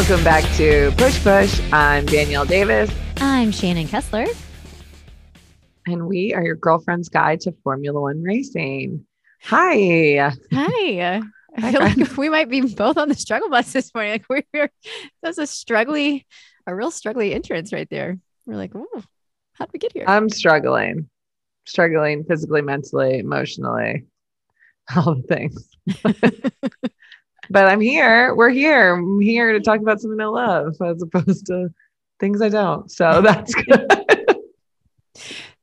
welcome back to Push Push. I'm Danielle Davis, I'm Shannon Kessler. and we are your girlfriend's guide to Formula One racing. Hi. Hi. I feel like we might be both on the struggle bus this morning. Like we're, we're that's a struggly, a real struggly entrance right there. We're like, oh, how did we get here? I'm struggling, struggling physically, mentally, emotionally, all the things. but I'm here. We're here. I'm here to talk about something I love as opposed to things I don't. So that's good.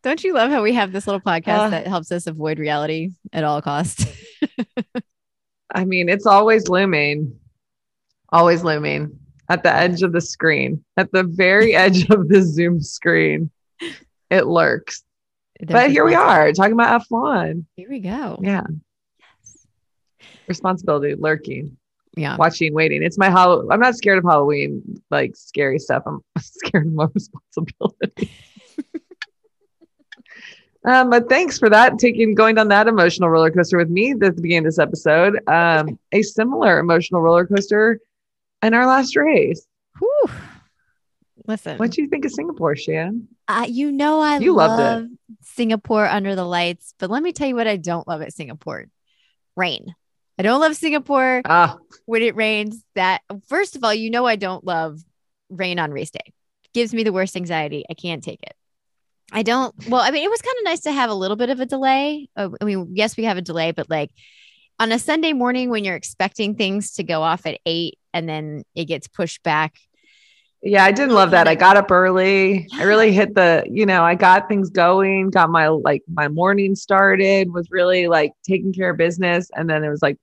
Don't you love how we have this little podcast Uh. that helps us avoid reality at all costs? I mean, it's always looming, always looming at the edge of the screen, at the very edge of the Zoom screen. It lurks. but here we are talking about F1. Here we go. Yeah. Responsibility lurking, Yeah. watching, waiting. It's my Hall. I'm not scared of Halloween, like scary stuff. I'm scared of more responsibility. um, but thanks for that, taking going down that emotional roller coaster with me at the beginning of this episode. Um, a similar emotional roller coaster in our last race. Whew. Listen, What do you think of Singapore, Shan? uh, you know I You loved it. love Singapore under the lights, but let me tell you what I don't love at Singapore: rain. I don't love Singapore. Ah, when it rains that first of all you know i don't love rain on race day. Gives me the worst anxiety. I can't take it. I don't well i mean it was kind of nice to have a little bit of a delay. Uh, i mean yes we have a delay but like on a sunday morning when you're expecting things to go off at eight and then it gets pushed back yeah, I didn't love that. I got up early. I really hit the, you know, I got things going, got my like my morning started, was really like taking care of business. And then it was like,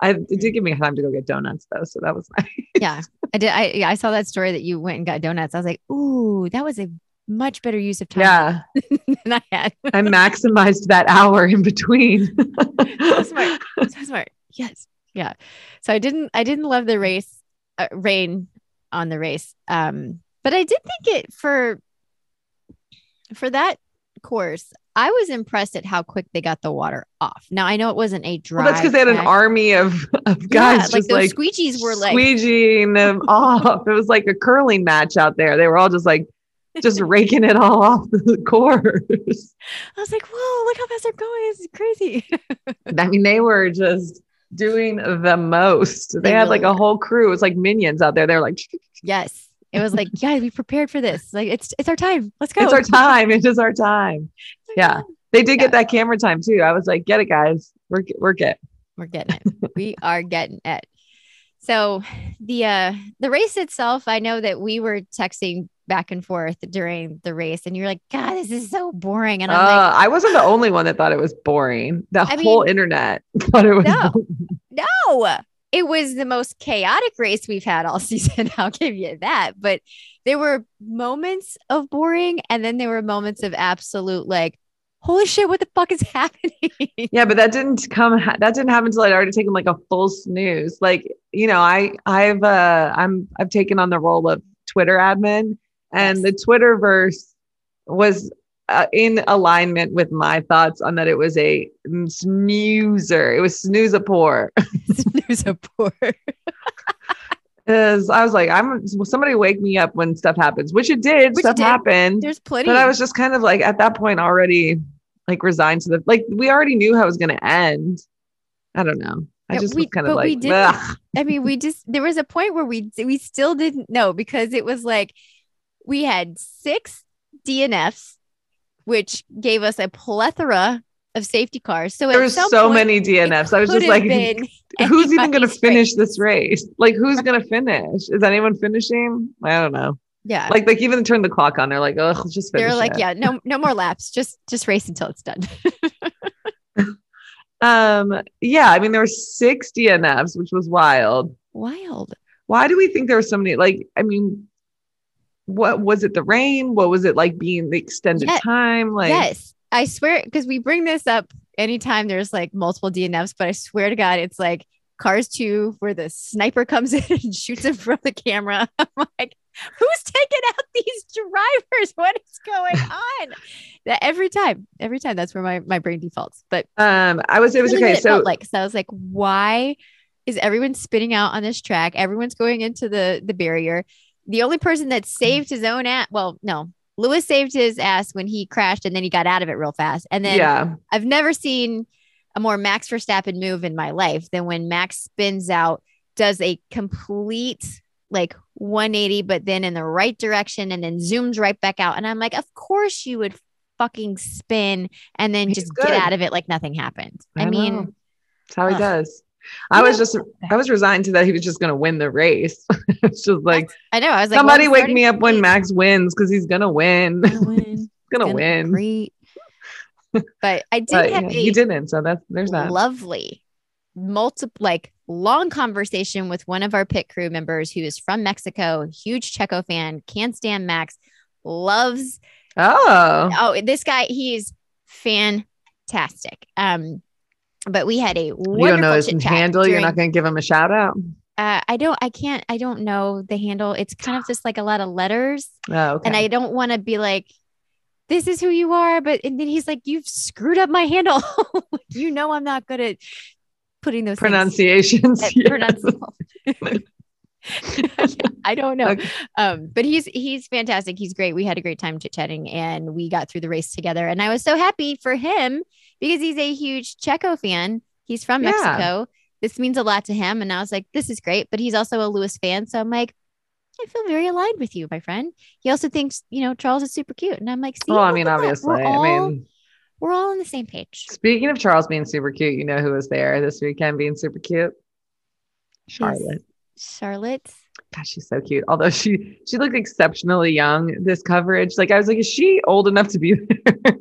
I it did give me time to go get donuts though. So that was nice. yeah i did i yeah, i saw that story that you went and got donuts i was like ooh that was a much better use of time Yeah. than i had I maximized that hour in between. so smart so smart yes yeah so i didn't i didn't love the race uh, rain on the race um but i did think it for for that course i was impressed at how quick they got the water off now i know it wasn't a dry Well, that's because they had an army of, of Yeah, guys like just those like squeegees were like squeegeeing them off. It was like a curling match out there. They were all just like just raking it all off the course. i was like whoa look how fast they're going this is crazy I mean, they were just doing the most. They, They had like a whole crew. It was like minions out there. They're like, yes it was like yeah we prepared for this like it's it's our time let's go it's our time. It is our time. Yeah. They did Yeah. get that camera time too. I was like, get it, guys. It, work it. We're getting it. we are getting it. So the uh the race itself, I know that we were texting back and forth during the race, and you're like, God, this is so boring. And Uh, I'm like, I wasn't the only one that thought it was boring. The I whole mean, internet thought it was. no. boring. no, it was the most chaotic race we've had all season. I'll give you that. But there were moments of boring, and then there were moments of absolute like, holy shit, what the fuck is happening? Yeah, but that didn't come. That didn't happen until I'd already taken like a full snooze. Like you know, I I've uh I'm I've taken on the role of Twitter admin, and Yes. the Twitterverse was uh, in alignment with my thoughts on that it was a snoozer. It was snooze poor. Snooze a poor. Is I was like, I'm somebody wake me up when stuff happens, which it did. Which it stuff did. happened, There's plenty. but I was just kind of like at that point already like resigned to the like we already knew how it was going to end. I don't know. I Yeah, just we- was kind of but we like, didn't- I mean, we just there was a point where we we still didn't know because it was like we had six DNFs, which gave us a plethora of safety cars. So there was so point, many DNFs. I was just like, who's even going to finish this race? Like, who's going to finish? Is anyone finishing? I don't know. Yeah, Like, like even turn the clock on. They're like, oh, just finish. they're like, it." yeah, no, no more laps. Just just race until it's done. Um, yeah. I mean, there were six DNFs, which was wild. Wild. Why do we think there were so many? Like, I mean, what was it? The rain? What was it like being the extended Yeah. time? Like, yes, I swear because we bring this up anytime there's like multiple DNFs, but I swear to God, it's like Cars 2 where the sniper comes in and shoots him from the camera. I'm like, who's taking out these drivers? What is going on? that every time, every time that's where my, my brain defaults. But um, I was, it was okay. it So, like, so I was like, why is everyone spinning out on this track. Everyone's going into the the barrier. The only person that mm. saved his own ass, well, no, Lewis saved his ass when he crashed and then he got out of it real fast. And then yeah. I've never seen a more Max Verstappen move in my life than when Max spins out, does a complete like 180, but then in the right direction and then zooms right back out. And I'm like, of course you would fucking spin and then He's just good. get out of it like nothing happened. I, I mean, know. That's how he does. I was just, I was resigned to that he was just going to win the race. it's just like, I know. I was like, somebody wake me up when Max wins because he's going to win. gonna win. gonna gonna win. Great. But I did But have yeah, a he didn't. So that's, there's that. lovely, multiple, like long conversation with one of our pit crew members who is from Mexico, huge Checo fan, can't stand Max, loves. Oh, Oh, this guy, he's fantastic. Um, but we had a wonderful you don't know his handle. You're not going to give him a shout out. Uh, I don't. I can't. I don't know the handle. It's kind of just like a lot of letters, Oh, okay. and I don't want to be like, "This is who you are," but and then he's like, "You've screwed up my handle." you know, I'm not good at putting those pronunciations. at Yeah. I don't know. Okay. Um, but he's he's fantastic. He's great. We had a great time chit chatting, and we got through the race together. And I was so happy for him because he's a huge Checo fan. He's from Yeah. Mexico. This means a lot to him. And I was like, this is great. But he's also a Lewis fan, so I'm like. I feel very aligned with you, my friend. He also thinks, you know, Charles is super cute. And I'm like, see, Well, I mean, obviously. We're all, I mean, we're all on the same page. speaking of Charles being super cute, you know who was there this weekend being super cute? Charlotte. Charlotte. God, she's so cute. Although she she looked exceptionally young this coverage. Like I was like, is she old enough to be there?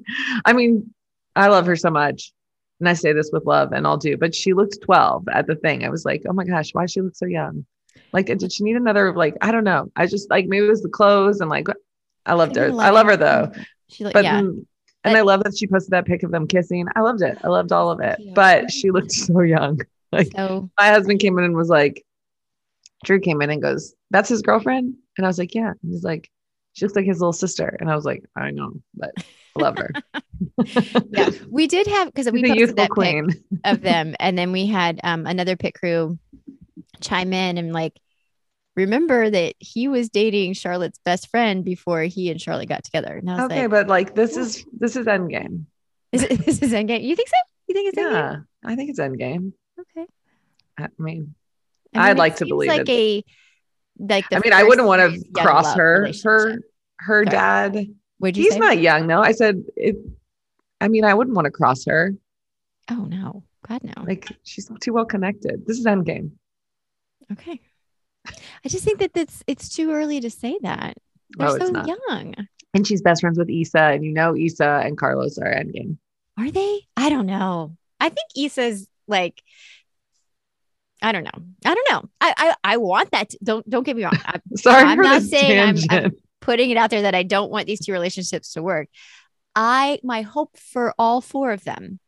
I mean, I love her so much. And I say this with love and all do, but she looked 12 at the thing. I was like, oh my gosh, why does she look so young? Like, did she need another, like, I don't know. I just like maybe it was the clothes and like I loved her. I love her though. She, like, But yeah. mm, and I love that she posted that pic of them kissing. I loved it. I loved all of it. Yeah. But she looked so young. Like So My husband came in and was like, Drew came in and goes, That's his girlfriend? And I was like, Yeah. And he's like, She looks like his little sister. And I was like, I know, but I love her. yeah, we did have because we posted that pic of them, and then we had um, another pit crew chime in and like remember that he was dating Charlotte's best friend before he and Charlotte got together. And I was Okay, like, but like this is this is endgame. is it, this is endgame. You think so? You think it's endgame? Yeah, I think it's endgame. Okay. I mean, I I'd like to believe like a like. The I mean, I wouldn't want to cross her. Her her Sorry. dad. Would you He's say? not young, though. I said it. I mean, I wouldn't want to cross her. Oh no, God no. Like she's not too well connected. This is endgame. okay. I just think that that's it's too early to say that. They're No, so young. And she's best friends with Issa, and you know Issa and Carlos are endgame. Are they? I don't know. I think Issa's like I don't know. I don't know. I I, I want that. To, don't don't get me wrong. I'm Sorry I'm not saying I'm- I'm- putting it out there that I don't want these two relationships to work. I my hope for all four of them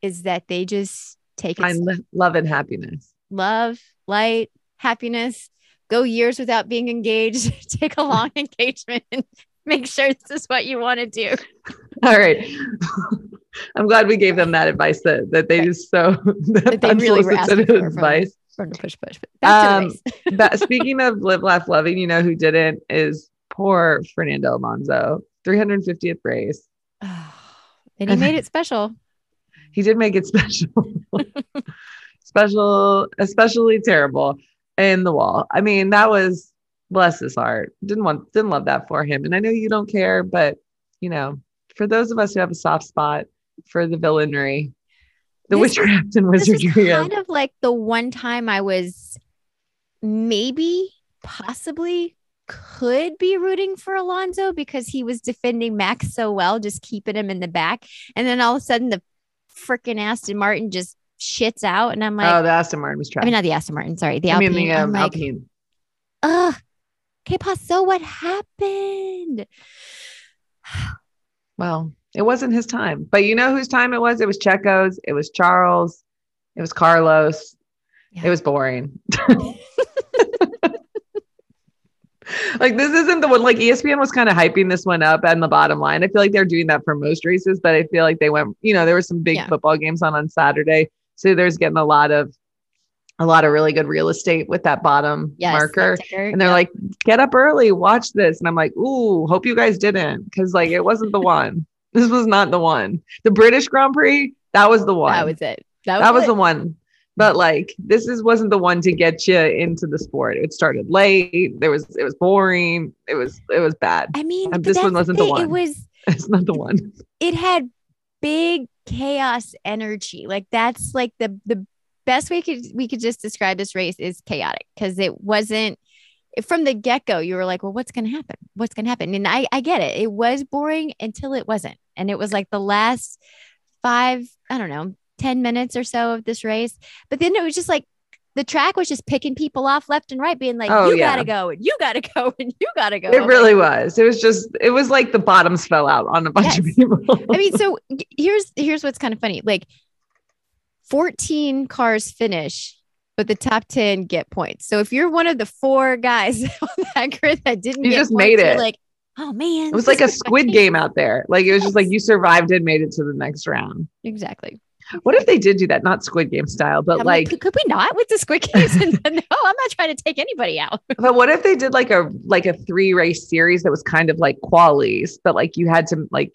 is that they just take it lo- love and happiness. love, light, happiness, go years without being engaged, take a long engagement, and make sure this is what you want to do. All right. I'm glad we gave them that advice that, that they Right. just so that they really were asking for advice. From the push push. But Um. But speaking of live, laugh, loving, you know who didn't is poor Fernando Alonso. 350th race. and he made it special. He did make it special. special, especially terrible in the wall. I mean, that was bless his heart. Didn't want didn't love that for him. And I know you don't care, but you know, for those of us who have a soft spot for the villainry, the This is- witchcraft and This is wizardry kind of like the one time I was maybe, possibly could be rooting for Alonso because he was defending Max so well, just keeping him in the back. And then all of a sudden, the freaking Aston Martin just shits out. And I'm like, oh, the Aston Martin was trash. I mean, not the Aston Martin, sorry, the I Alpine. mean the um, like, Alpine. ugh, okay, so what happened? Well, it wasn't his time. But you know whose time it was? It was Checo's, it was Charles, it was Carlos. Yeah. It was boring. like this isn't the one like ESPN was kind of hyping this one up and the bottom line. I feel like they're doing that for most races, but I feel like they went, you know, there were some big Yeah. football games on on Saturday. So there's getting a lot of a lot of really good real estate with that bottom Yes, marker. that ticker, And they're like, get up early, watch this. And I'm like, ooh, hope you guys didn't. Because like it wasn't the one. This was not the one. The British Grand Prix, that was the one. that was it. That was, that was the one. But like this is wasn't the one to get you into the sport. It started late. There was it was boring. It was it was bad. I mean, Um, this one wasn't the one. It was It's not the one. it had big chaos energy. Like that's like the the best way could we could just describe this race is chaotic because it wasn't from the get-go you were like well what's going to happen what's going to happen and I, I get it it was boring until it wasn't and it was like the last five i don't know 10 minutes or so of this race but then it was just like the track was just picking people off left and right being like Oh, you yeah. gotta go and you gotta go and you gotta go It really was. It was just it was like the bottoms fell out on a bunch of people. I mean, so here's here's what's kind of funny. Like 14 cars finish, but the top 10 get points. So if you're one of the four guys on that grid that didn't You get just points, made you're it. like, oh man. it was like a squid exciting." game out there. Like it was just like you survived and made it to the next round. Exactly. What if they did do that? Not squid game style, but I'm like could, could we not with the squid games? And no, oh, I'm not trying to take anybody out. But what if they did like a like a three race series that was kind of like qualies, but like you had to like,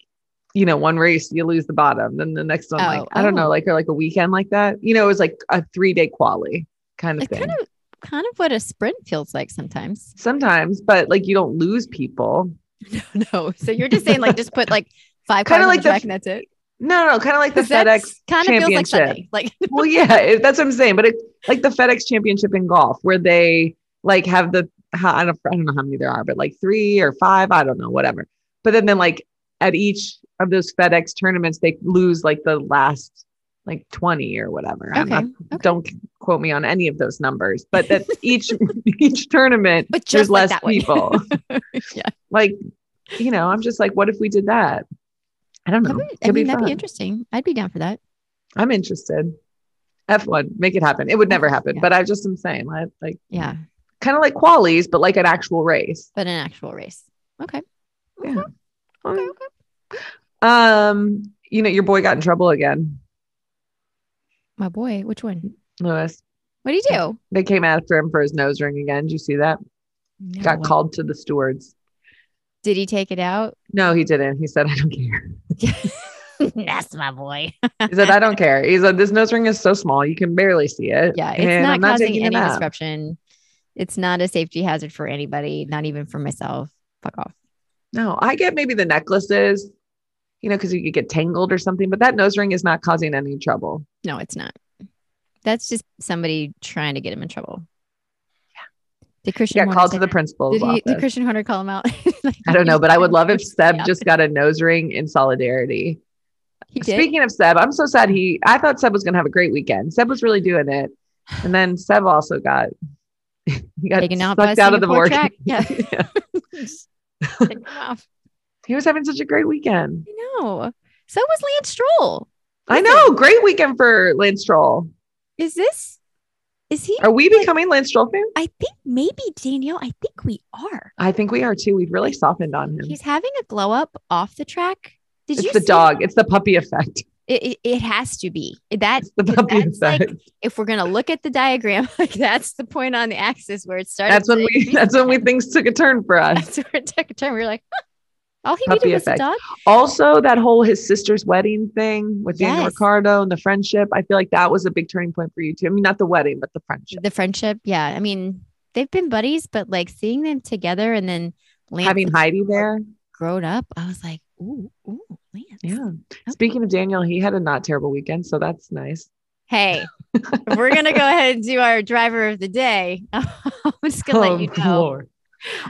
you know, one race you lose the bottom, then the next one oh, like Oh, I don't know, oh. like or like a weekend like that. You know, it was like a three day quali kind of thing. kind of kind of what a sprint feels like sometimes. Sometimes, but like you don't lose people. No. No. So you're just saying like just put like five Kinda like the track and that's it. No, no, kind of like the FedEx kind of feels like. Sunday. Like well, yeah, it, that's what I'm saying. But it like the FedEx Championship in golf, where they like have the I don't I don't know how many there are, but like three or five, I don't know, whatever. But then then like at each of those FedEx tournaments, they lose like the last like 20 or whatever. Okay, not, okay. Don't quote me on any of those numbers, but that each each tournament But there's like less people. Yeah. Like, you know, I'm just like, what if we did that? I don't know. That'd I Could mean, be that'd fun. be interesting. I'd be down for that. I'm interested. F1, make it happen. It would never happen, Yeah. but I just am saying, like, like Yeah. kind of like qualies, but like an actual race. But an actual race. Okay. Yeah. Okay. Um, Okay. Um, you know, your boy got in trouble again, My boy, which one? Lewis. What do you do? They came after him for his nose ring again. Did you see that? Got No. called to the stewards. Did he take it out? No, he didn't. He said, I don't care. That's my boy. He said, I don't care. He said, this nose ring is so small, you can barely see it. Yeah, it's and not I'm causing any out." disruption. It's not a safety hazard for anybody, not even for myself. Fuck off. No, I get maybe the necklaces, you know, because you could get tangled or something, but that nose ring is not causing any trouble. No, it's not. That's just somebody trying to get him in trouble. Yeah. Did He Christian got called to the principal's Did, he, did. Christian Horner call him out? Like, I don't know, but I would love if Seb just got a nose ring in solidarity. he did. Speaking of Seb, I'm so sad he I thought Seb was gonna have a great weekend. Seb was really doing it. And then Seb also got he got Taken out sucked out of the track. Yeah. Yeah. He was having such a great weekend. I know. So was Lance Stroll. I know, great weekend for Lance Stroll. Is this? Is he? Are we like- becoming Lance Stroll fans? I think maybe Danielle. I think we are. I think we are too. We've really softened on him. He's having a glow up off the track. Did it's you It's the dog. It's the puppy effect. It, it, it has to be that. It's the puppy That's like effect. if we're gonna look at the diagram, like that's the point on the axis where it started. that's when we that's when we things took a turn for us. That's where it took a turn. We were like, huh, all he needed was dog. Also, that whole his sister's wedding thing with Daniel Ricciardo and the friendship, I feel like that was a big turning point for you too. I mean, not the wedding, but the friendship. The friendship, yeah. I mean, they've been buddies, but like seeing them together and then Lance Having Heidi there. grown up, I was like, ooh, ooh, Lance. Yeah. Speaking of Daniel, he had a not terrible weekend, so that's nice. Hey, we're gonna go ahead and do our driver of the day. I'm just gonna let you know. Oh, Lord.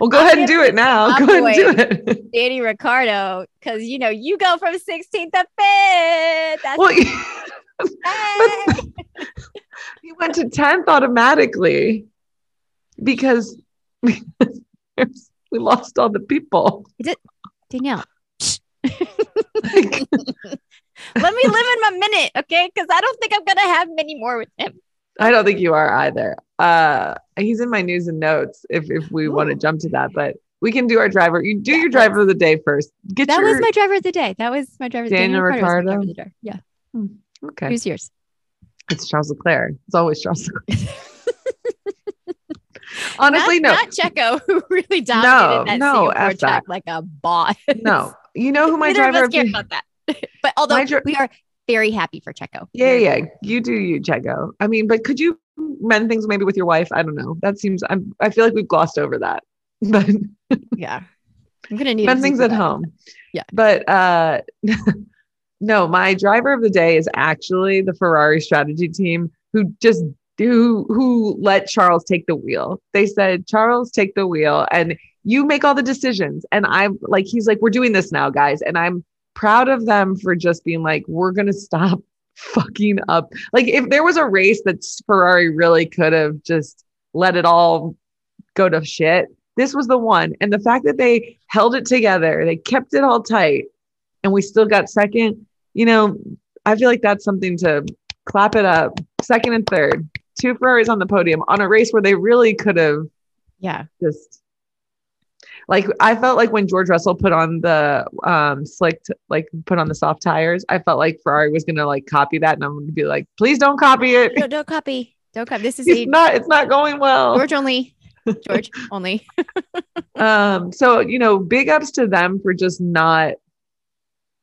Well, go I'll ahead and do it now. Go ahead and do it. Danny Ricciardo, because you know you go from 16th to 5th. That's Well, hey. he went to 10th automatically because we lost all the people. Danielle. Like, Let me live in my minute, okay? Because I don't think I'm gonna have many more with him. I don't think you are either. Uh, he's in my news and notes if, if we want to jump to that, but we can do our driver. You do Yeah, your driver of the day first. Get That your was my driver of the day. That was my driver. Daniel was my Ricciardo? driver of the day. Yeah. okay. Who's yours? It's Charles Leclerc. It's always Charles Leclerc. Honestly, not, no. not Checo, who really dominated that no, Singapore track that. like a boss. No. You know who my Neither of driver us of care the- about that. but although dri- we are very happy for Checo. Yeah, Very yeah. happy. You do you, Checo. I mean, but could you mend things maybe with your wife? I don't know. That seems I'm I feel like we've glossed over that. But yeah. I'm gonna need mend things at that. home. Yeah. But uh no, my driver of the day is actually the Ferrari strategy team who just who who let Charles take the wheel. They said, Charles, take the wheel and you make all the decisions. And I'm like, he's like, we're doing this now, guys. And I'm proud of them for just being like, we're gonna stop fucking up. Like if there was a race that Ferrari really could have just let it all go to shit, this was the one. And the fact that they held it together, they kept it all tight, and we still got second, you know, I feel like that's something to clap it up. Second and third, two Ferraris on the podium on a race where they really could have Yeah. just like I felt like when George Russell put on the um slicked like put on the soft tires, I felt like Ferrari was gonna like copy that and I'm gonna be like, please don't copy it. No, don't copy. Don't copy. This is It's a not it's not going well. George only. George only. um so you know big ups to them for just not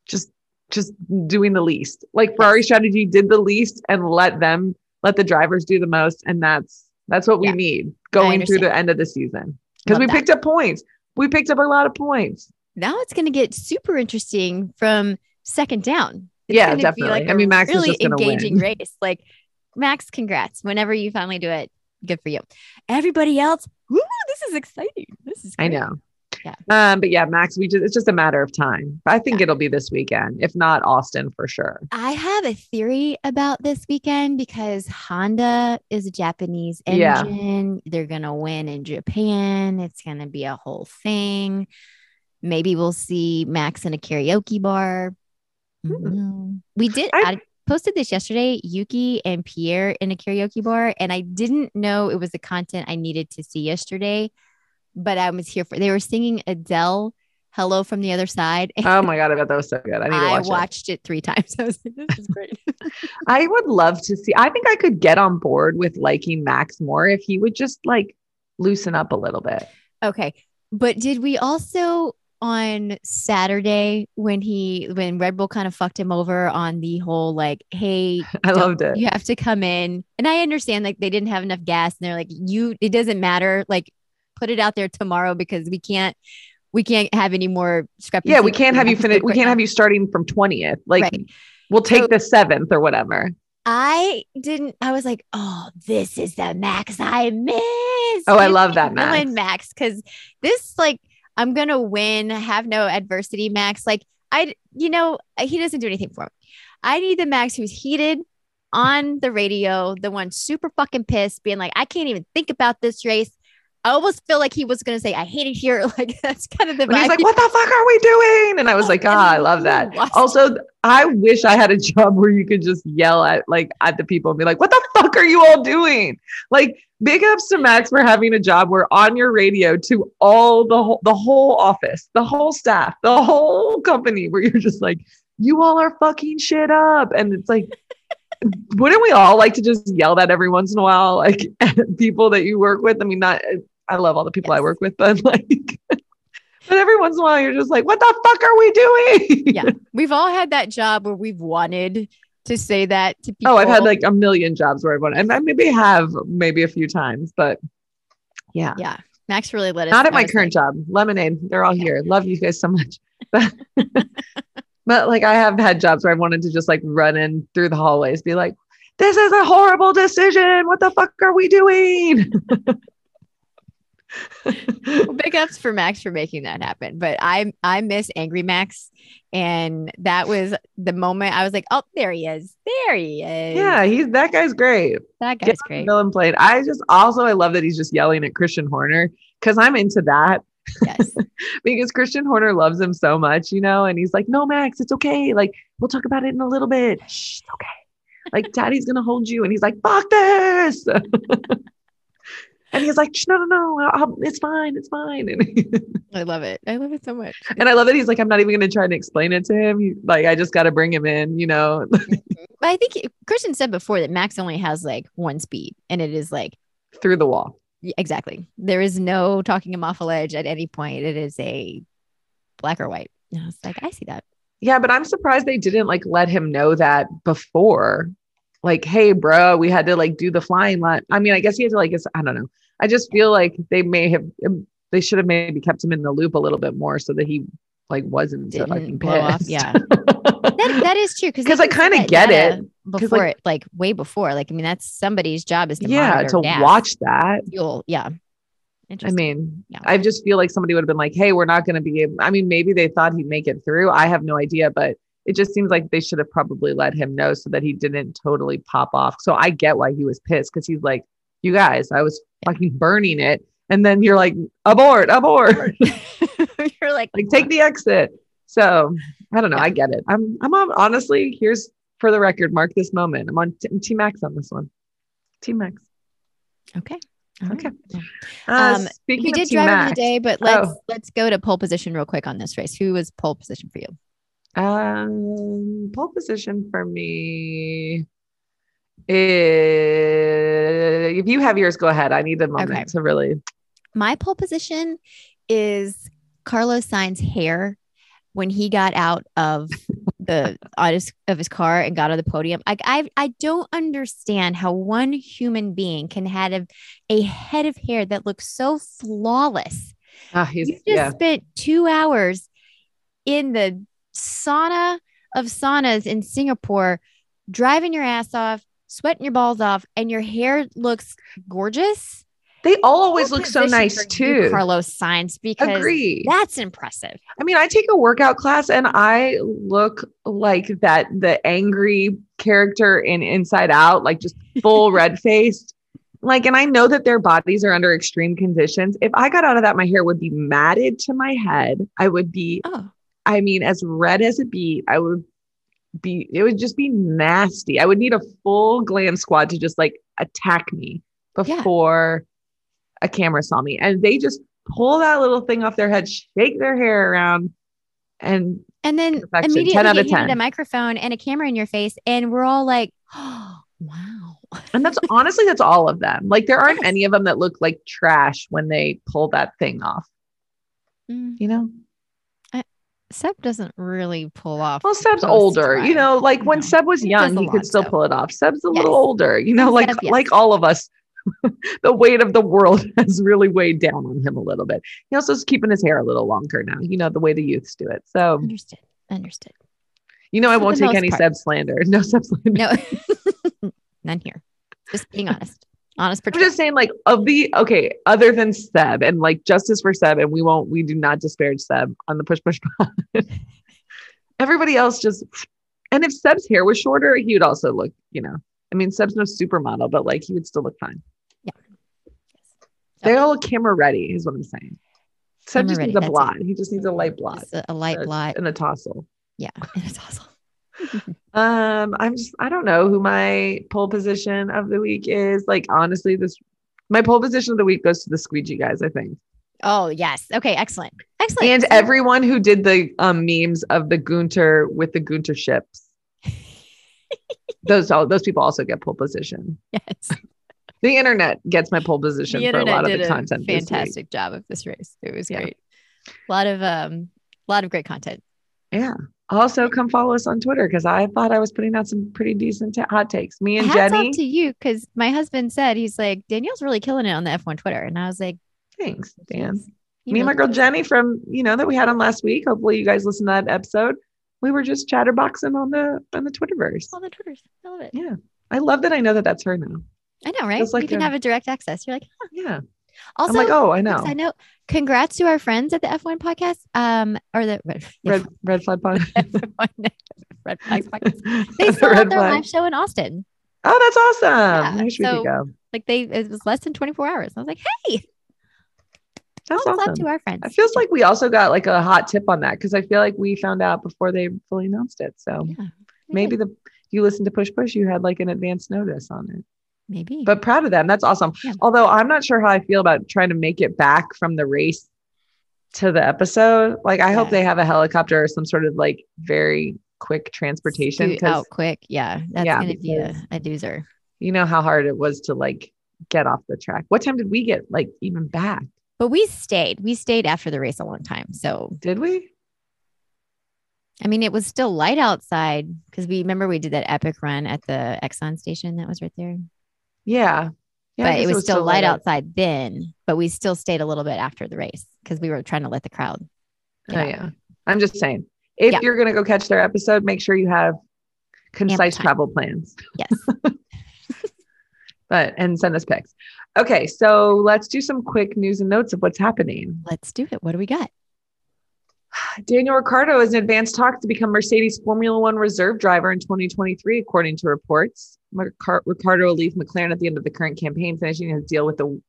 just just doing the least like ferrari strategy did the least and let them let the drivers do the most and that's that's what we Yeah. need going through the end of the season because we that. picked up points we picked up a lot of points Now it's gonna get super interesting from second down. It's Yeah, definitely. I a mean, Max is really just engaging win. race. Like Max, congrats. Whenever you finally do it, good for you. Everybody else, woo, this is exciting. This is i know Yeah. um but yeah max we just it's just a matter of time i think it'll be this weekend if not austin for sure I have a theory about this weekend because Honda is a Japanese engine. Yeah. They're going to win in Japan. It's going to be a whole thing. Maybe we'll see Max in a karaoke bar. Hmm. Mhm. We did. I- I, posted this yesterday. Yuki and Pierre in a karaoke bar, and I didn't know it was the content I needed to see yesterday, but I was here for. They were singing Adele, "Hello from the Other Side." oh my god i bet that was so good i need to watch it watched it. three times. I was like, "This is great." I would love to see. I think I could get on board with liking Max more if he would just like loosen up a little bit. Okay. But did we also on Saturday when he when Red Bull kind of fucked him over on the whole like, hey, I loved it. you have to come in. And I understand like they didn't have enough gas and they're like, you it doesn't matter. Like put it out there tomorrow because we can't we can't have any more discrepancies. Yeah, we can't have you finish. We can't have you starting from twentieth. Like Right. we'll take So- the seventh or whatever. I didn't. I was like, oh, this is the max I miss. Oh, I Give love that Max. villain Max because this like I'm gonna win. Have no adversity, Max. Like I, you know, he doesn't do anything for me. I need the Max who's heated on the radio, the one super fucking pissed, being like, I can't even think about this race. I almost feel like he was gonna say, I hate it here. Like that's kind of the When he's like, "What the fuck are we doing?" and I was like, "Ah, I love that." Also, I wish I had a job where you could just yell at like at the people and be like, "What the fuck are you all doing?" Like, big ups to Max for having a job where on your radio to all the whole the whole office, the whole staff, the whole company, where you're just like, "You all are fucking shit up," and it's like. Wouldn't we all like to just yell that every once in a while, like people that you work with? I mean, not I love all the people I work with, but like, but every once in a while, you're just like, what the fuck are we doing? yeah, we've all had that job where we've wanted to say that to people. Oh, I've had like a million jobs where I've won, and I maybe have maybe a few times, but yeah, yeah. Max really let us. not at my current like, job. Lemonade, they're all Yeah. here. Love you guys so much. But, but like, I have had jobs where I wanted to just like run in through the hallways, be like, this is a horrible decision. What the fuck are we doing? Well, big ups for Max for making that happen. But I I miss Angry Max, and that was the moment I was like, oh, there he is, there he is. yeah, he's that guy's great. that guy's great. Villain played. I just also I love that he's just yelling at Christian Horner because I'm into that Yes, because Christian Horner loves him so much, you know, and he's like, "No, Max, it's okay. Like we'll talk about it in a little bit. Shh, it's okay. Like Daddy's gonna hold you," and he's like, "Fuck this." And he's like, no, no, no, I'll, it's fine, it's fine. And, I love it. I love it so much. and I love that he's like, I'm not even going to try to explain it to him. He, like, I just got to bring him in, you know? Mm-hmm. But I think Christian said before that Max only has like one speed, and it is like through the wall. Exactly. There is no talking him off a ledge at any point. It is a black or white. And I was like, I see that. Yeah, but I'm surprised they didn't like let him know that before. Like, hey, bro, we had to like do the flying line. I mean, I guess he had to like, I don't know. I just feel like they may have, they should have maybe kept him in the loop a little bit more so that he like wasn't so fucking blow off. pissed. Yeah. that, that is true because I kinda get it. before like- it, like way before. Like I mean, that's somebody's job is to yeah, to gas, watch that. You'll Yeah, I mean, Yeah. I just feel like somebody would have been like, hey, we're not going to be able, I mean, maybe they thought he'd make it through. I have no idea, but it just seems like they should have probably let him know so that he didn't totally pop off. So I get why he was pissed because he's like, you guys, I was Yeah. fucking burning it. And then you're like, abort, abort, like, like take the exit. So I don't know. Yeah. I get it. I'm, I'm on, honestly, here's for the record, mark this moment. I'm on t- Max on this one. T Max. okay, All Okay. right. Uh, Um, speaking We did of Max, the day, but let's Oh. let's go to pole position real quick on this race. Who was pole position for you? Um, pole position for me. is- if you have yours, go ahead. I need a moment Okay. to really. My pole position is Carlos Sainz's hair when he got out of the out of his car and got on the podium. Like I I don't understand how one human being can have a, a head of hair that looks so flawless. Ah, You just yeah. spent two hours in the sauna of saunas in Singapore, driving your ass off, sweating your balls off, and your hair looks gorgeous. They all always look so nice too. Carlos Sainz because that's impressive. I mean, I take a workout class and I look like that the angry character in Inside Out, like just full red faced. Like, and I know that their bodies are under extreme conditions. If I got out of that, my hair would be matted to my head. I would be Oh, I mean, as red as a beet, I would be, it would just be nasty. I would need a full glam squad to just like attack me before a camera saw me. And they just pull that little thing off their head, shake their hair around, and and then immediately 10 out of 10. a microphone and a camera in your face, and we're all like, "Oh, wow." and that's honestly that's all of them. Like there aren't Yes. any of them that look like trash when they pull that thing off, Mm, you know? Seb doesn't really pull off. Well, Seb's older, you know, like when No, Seb was young, a he could still pull it off. Seb's a Yes. little older, you know, like Seb, yes. like all of us. the weight of the world has really weighed down on him a little bit. He also is keeping his hair a little longer now, you know, the way the youths do it. So, Understood. Understood. you know, I won't take any part. Seb slander. No Seb slander. No, none here. Just being honest. Honest I'm just saying, like, of the okay, other than Seb and like justice for Seb, and we won't, we do not disparage Seb on the push push pod. Everybody else just, and if Seb's hair was shorter, he would also look, you know, I mean, Seb's no supermodel, but like he would still look fine. Yeah. They all camera ready, is what I'm saying. Seb just ready, needs a that's it. blot. He just needs a light blot Just a, a light uh, blot. and a tousle. Yeah. And it's awesome. Um, I'm just I don't know who my pole position of the week is. Like honestly, this my pole position of the week goes to the squeegee guys, I think. Oh, yes. Okay. Excellent. Excellent. And everyone who did the um memes of the Gunter with the Gunter ships. those all those people also get pole position. yes. The internet gets my pole position for a lot of the content. fantastic job of this race. It was Yeah. great. A lot of um, a lot of great content. Yeah. Also, come follow us on Twitter because I thought I was putting out some pretty decent ta- hot takes. Me and Hats Jenny. to you because my husband said he's like Danielle's really killing it on the F1 Twitter, and I was like, Thanks, Dan. Me and my girl. Jenny from you know that we had on last week. Hopefully you guys listened to that episode. We were just chatterboxing on the on the Twitterverse. all the Twitters. I love it. Yeah. I love that I know that that's her now. I know, right? Like you can have a direct access. You're like, huh. Yeah. also, I'm like, oh, I know. I know. Congrats to our friends at the F1 podcast. Um, or the red, Red red flag pod. Red flags podcast. They The still have their flag. live show in Austin. Oh, that's awesome. Yeah, we so- could go. Like they, it was less than 24 hours. I was like, hey, That's up awesome. to our friends. It feels like we also got like a hot tip on that because I feel like we found out before they fully announced it. So Yeah, maybe the you listened to Push Push, you had like an advance notice on it. Maybe. But proud of them. That's awesome. Yeah. Although I'm not sure how I feel about trying to make it back from the race to the episode. Like I hope they have a helicopter or some sort of like very quick transportation. Out quick. Yeah. That's Yeah, gonna be a, a doozer. you know how hard it was to like get off the track. What time did we get like even back? But we stayed. We stayed after the race a long time. So Did we? I mean it was still light outside because we remember we did that epic run at the Exxon station that was right there. Yeah. Yeah, but it guess was, still light out. outside then, but we still stayed a little bit after the race because we were trying to let the crowd. Oh, out. yeah. I'm just saying, if Yeah. you're going to go catch their episode, make sure you have concise travel plans. Yes. But and send us pics. Okay, so let's do some quick news and notes of what's happening. Let's do it. What do we got? Daniel Ricciardo is in advanced talks to become Mercedes Formula One reserve driver in 2023, according to reports. Ricciardo will leave McLaren at the end of the current campaign, finishing his deal with the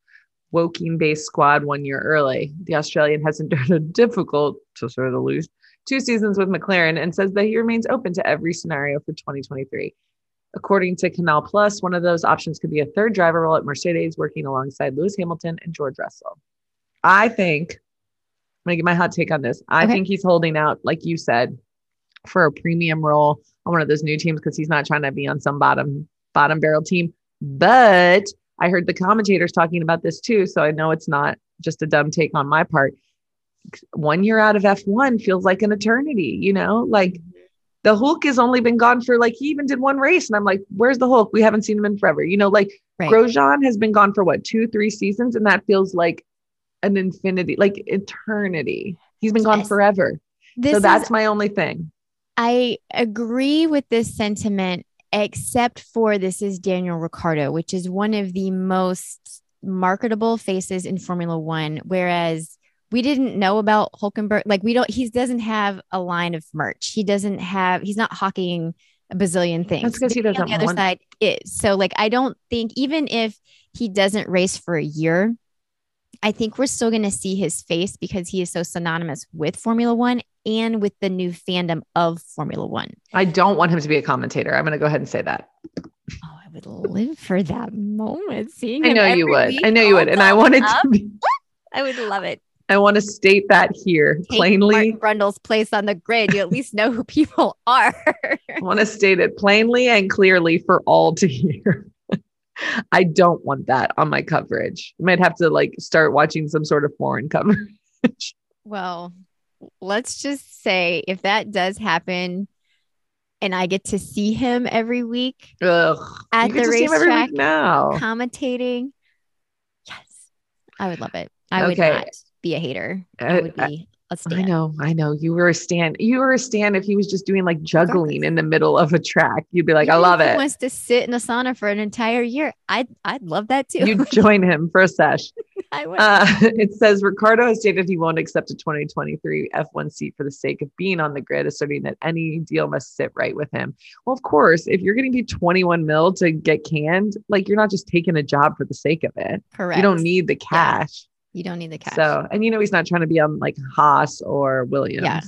Woking based squad one year early. The Australian has endured a difficult, to say the least, two seasons with McLaren and says that he remains open to every scenario for 2023. According to Canal Plus, one of those options could be a third driver role at Mercedes, working alongside Lewis Hamilton and George Russell. I think gonna get my hot take on this. I Okay. think he's holding out, like you said, for a premium role on one of those new teams because he's not trying to be on some bottom bottom barrel team. But I heard the commentators talking about this too, so I know it's not just a dumb take on my part. One year out of F1 feels like an eternity, you know, like the Hulk has only been gone for like he even did one race, and I'm like, where's the Hulk? We haven't seen him in forever, you know, like Right. Grosjean has been gone for what two, three seasons, and that feels like an infinity, like eternity. He's been gone Yes. forever. This so is that's my only thing. I agree with this sentiment, except for this is Daniel Ricciardo, which is one of the most marketable faces in Formula One. Whereas we didn't know about Hulkenberg. Like we don't, he doesn't have a line of merch. He doesn't have, he's not hawking a bazillion things. That's 'cause he doesn't On the other want- side is. So like, I don't think, even if he doesn't race for a year, I think we're still going to see his face because he is so synonymous with Formula One and with the new fandom of Formula One. I don't want him to be a commentator. I'm going to go ahead and say that. Oh, I would live for that moment. Seeing I know you would. I know you would. And I wanted up. to be, I would love it. I want to state that here Take plainly. Martin Brundle's place on the grid. You at least know who people are. I want to state it plainly and clearly for all to hear. I don't want that on my coverage. I might have to like start watching some sort of foreign coverage. well, let's just say if that does happen and I get to see him every week Ugh. at You the to see him every week racetrack now. commentating, yes, I would love it. I would not be a hater. I Uh, would be a I stand. know, I know. You were a stand. You were a stand if he was just doing like juggling in the middle of a track. You'd be like, I love it. wants to sit in the sauna for an entire year. I'd I'd love that too. You'd join him for a sesh. I would. Uh, it says Ricciardo has stated he won't accept a 2023 F1 seat for the sake of being on the grid, asserting that any deal must sit right with him. Well, of course, if you're getting paid 21 mil to get canned, like you're not just taking a job for the sake of it. Correct. You don't need the cash. You don't need the cash. So, and you know, he's not trying to be on like Haas or Williams. Yeah.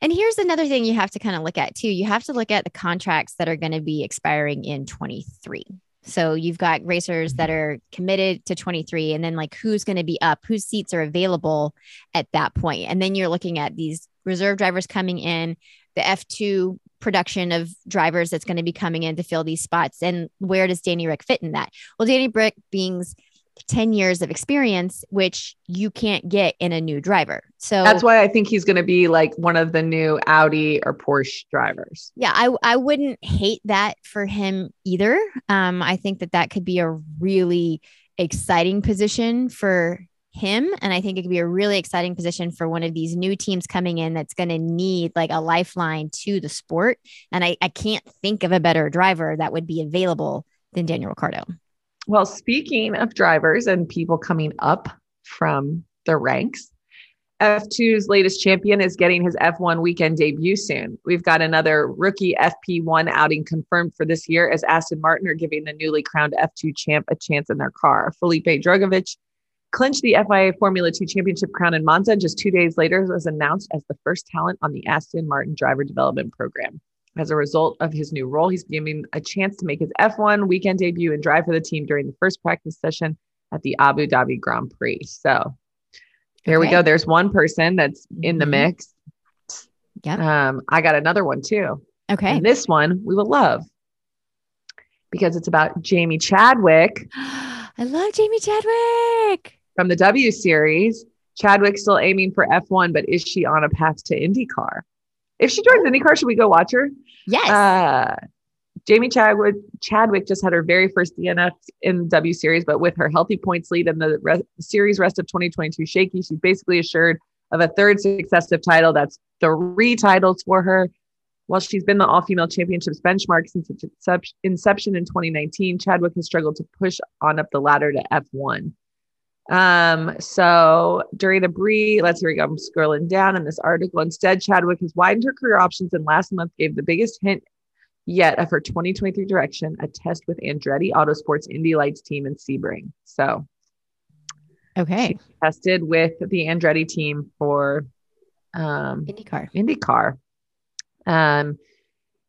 And here's another thing you have to kind of look at too. You have to look at the contracts that are going to be expiring in 23. So you've got racers that mm-hmm. are committed to 23 and then like who's going to be up, whose seats are available at that point. And then you're looking at these reserve drivers coming in, the F2 production of drivers that's going to be coming in to fill these spots. And where does Danny Rick fit in that? Well, Danny Rick brings 10 years of experience, which you can't get in a new driver. So That's why I think he's going to be like one of the new Audi or Porsche drivers. yeah i i wouldn't hate that for him either um i think that that could be a really exciting position for him and i think it could be a really exciting position for one of these new teams coming in that's going to need like a lifeline to the sport and i i can't think of a better driver that would be available than daniel ricciardo Well, speaking of drivers and people coming up from the ranks, F2's latest champion is getting his F1 weekend debut soon. We've got another rookie FP1 outing confirmed for this year as Aston Martin are giving the newly crowned F2 champ a chance in their car. Felipe Drugovich clinched the FIA Formula 2 championship crown in Monza just two days later was announced as the first talent on the Aston Martin driver development program. As a result of his new role, he's given a chance to make his F1 weekend debut and drive for the team during the first practice session at the Abu Dhabi Grand Prix. So there we go. There's one person that's in the Mhm. mix. Yeah. Um, I got another one too. Okay. And this one we will love because it's about Jamie Chadwick I love Jamie Chadwick. from the W Series. Chadwick still aiming for F1, but is she on a path to IndyCar? If she joins IndyCar, should we go watch her? Yes. Uh, Jamie Chadwick Chadwick just had her very first DNF in the W Series, but with her healthy points lead and the re- series rest of 2022 shaky, she's basically assured of a third successive title. That's three titles for her. While she's been the all female championships benchmark since its inception in 2019, Chadwick has struggled to push on up the ladder to F1. Um, so during a brief, let's here we go. I'm scrolling down in this article. Instead, Chadwick has widened her career options and last month gave the biggest hint yet of her 2023 direction, a test with Andretti Autosports Indy Lights team in Sebring. So okay. tested with the Andretti team for um, IndyCar. IndyCar. Um,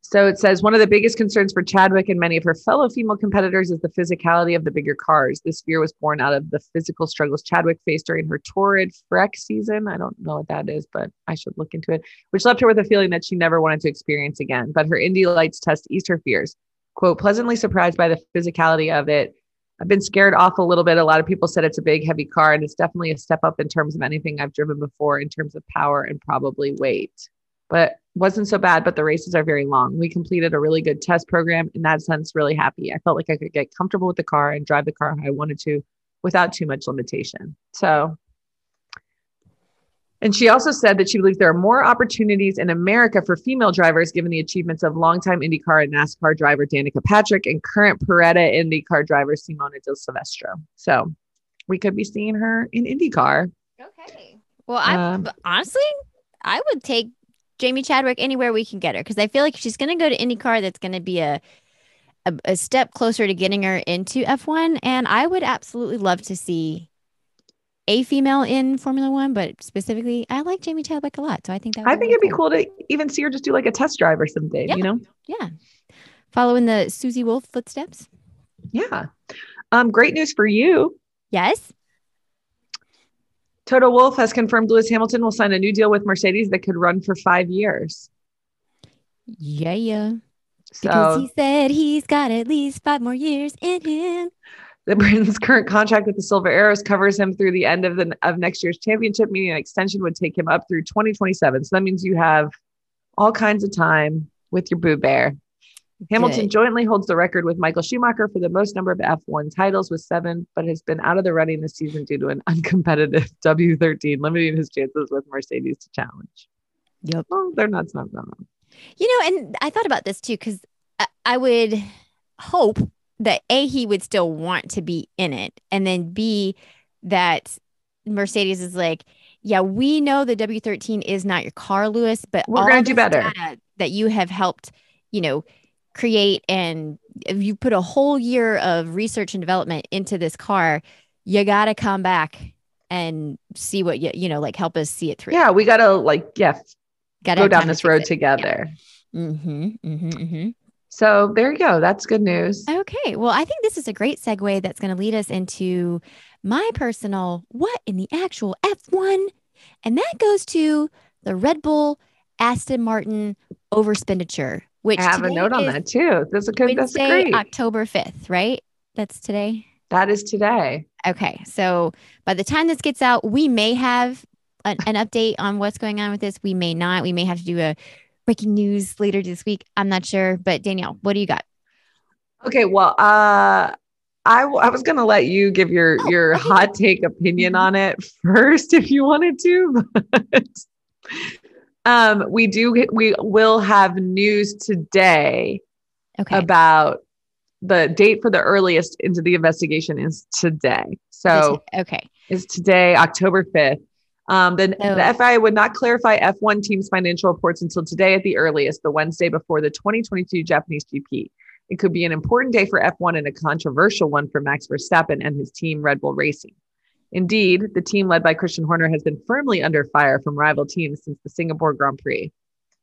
so it says one of the biggest concerns for Chadwick and many of her fellow female competitors is the physicality of the bigger cars. This fear was born out of the physical struggles Chadwick faced during her torrid Freck season. I don't know what that is, but I should look into it, which left her with a feeling that she never wanted to experience again. But her Indy Lights test eased her fears. Quote, pleasantly surprised by the physicality of it. I've been scared off a little bit. A lot of people said it's a big, heavy car, and it's definitely a step up in terms of anything I've driven before in terms of power and probably weight. But wasn't so bad, but the races are very long. We completed a really good test program. In that sense, really happy. I felt like I could get comfortable with the car and drive the car how I wanted to without too much limitation. So, and she also said that she believes there are more opportunities in America for female drivers given the achievements of longtime IndyCar and NASCAR driver Danica Patrick and current Paretta IndyCar driver Simona De Silvestro. So, we could be seeing her in IndyCar. Okay. Well, I Um, honestly, I would take Jamie Chadwick anywhere we can get her because I feel like she's going to go to IndyCar, that's going to be a, a a step closer to getting her into F1. And I would absolutely love to see a female in Formula One, but specifically, I like Jamie Chadwick a lot. So I think that would I think it'd be cool to even see her just do like a test drive or something, Yeah. you know? Yeah. Following the Susie Wolff footsteps. Yeah. Um, great news for you. Yes. Toto Wolff has confirmed Lewis Hamilton will sign a new deal with Mercedes that could run for five years. Yeah. Yeah. Because So he said he's got at least five more years in him. the Britain's current contract with the Silver Arrows covers him through the end of the of next year's championship, meaning an extension would take him up through 2027. So that means you have all kinds of time with your boo bear. Hamilton Good. jointly holds the record with Michael Schumacher for the most number of F1 titles with seven, but has been out of the running this season due to an uncompetitive W13, limiting his chances with Mercedes to challenge. Yep. Well, they're not, not, not. You know, and I thought about this too because I, I would hope that A, he would still want to be in it, and then B, that Mercedes is like, yeah, we know the W13 is not your car, Lewis, but We're gonna do better." that you have helped, you know, create and if you put a whole year of research and development into this car, you got to come back and see what you, you know, like help us see it through. Yeah, we got to like, yeah, Gotta go down this road it. together. Mm-hmm, mm-hmm, mm-hmm. So there you go. That's good news. Okay. Well, I think this is a great segue that's going to lead us into my personal what in the actual F1. And that goes to the Red Bull Aston Martin overspenditure, which I have a note on that too. That's a good, that's great. October 5th, right? That's today. That is today. Okay. So by the time this gets out, we may have an, an update on what's going on with this. We may not. We may have to do a breaking news later this week. I'm not sure. But Danielle, what do you got? Okay. Well, uh, I, w- I was going to let you give your, Oh, your okay. hot take opinion on it first if you wanted to, but um, we do, we will have news today Okay. about the date for the earliest into the investigation is today. So okay. is today, October 5th. Um, the, So- the FIA would not clarify F1 teams' financial reports until today at the earliest, the Wednesday before the 2022 Japanese GP. It could be an important day for F1 and a controversial one for Max Verstappen and his team, Red Bull Racing. Indeed, the team led by Christian Horner has been firmly under fire from rival teams since the Singapore Grand Prix.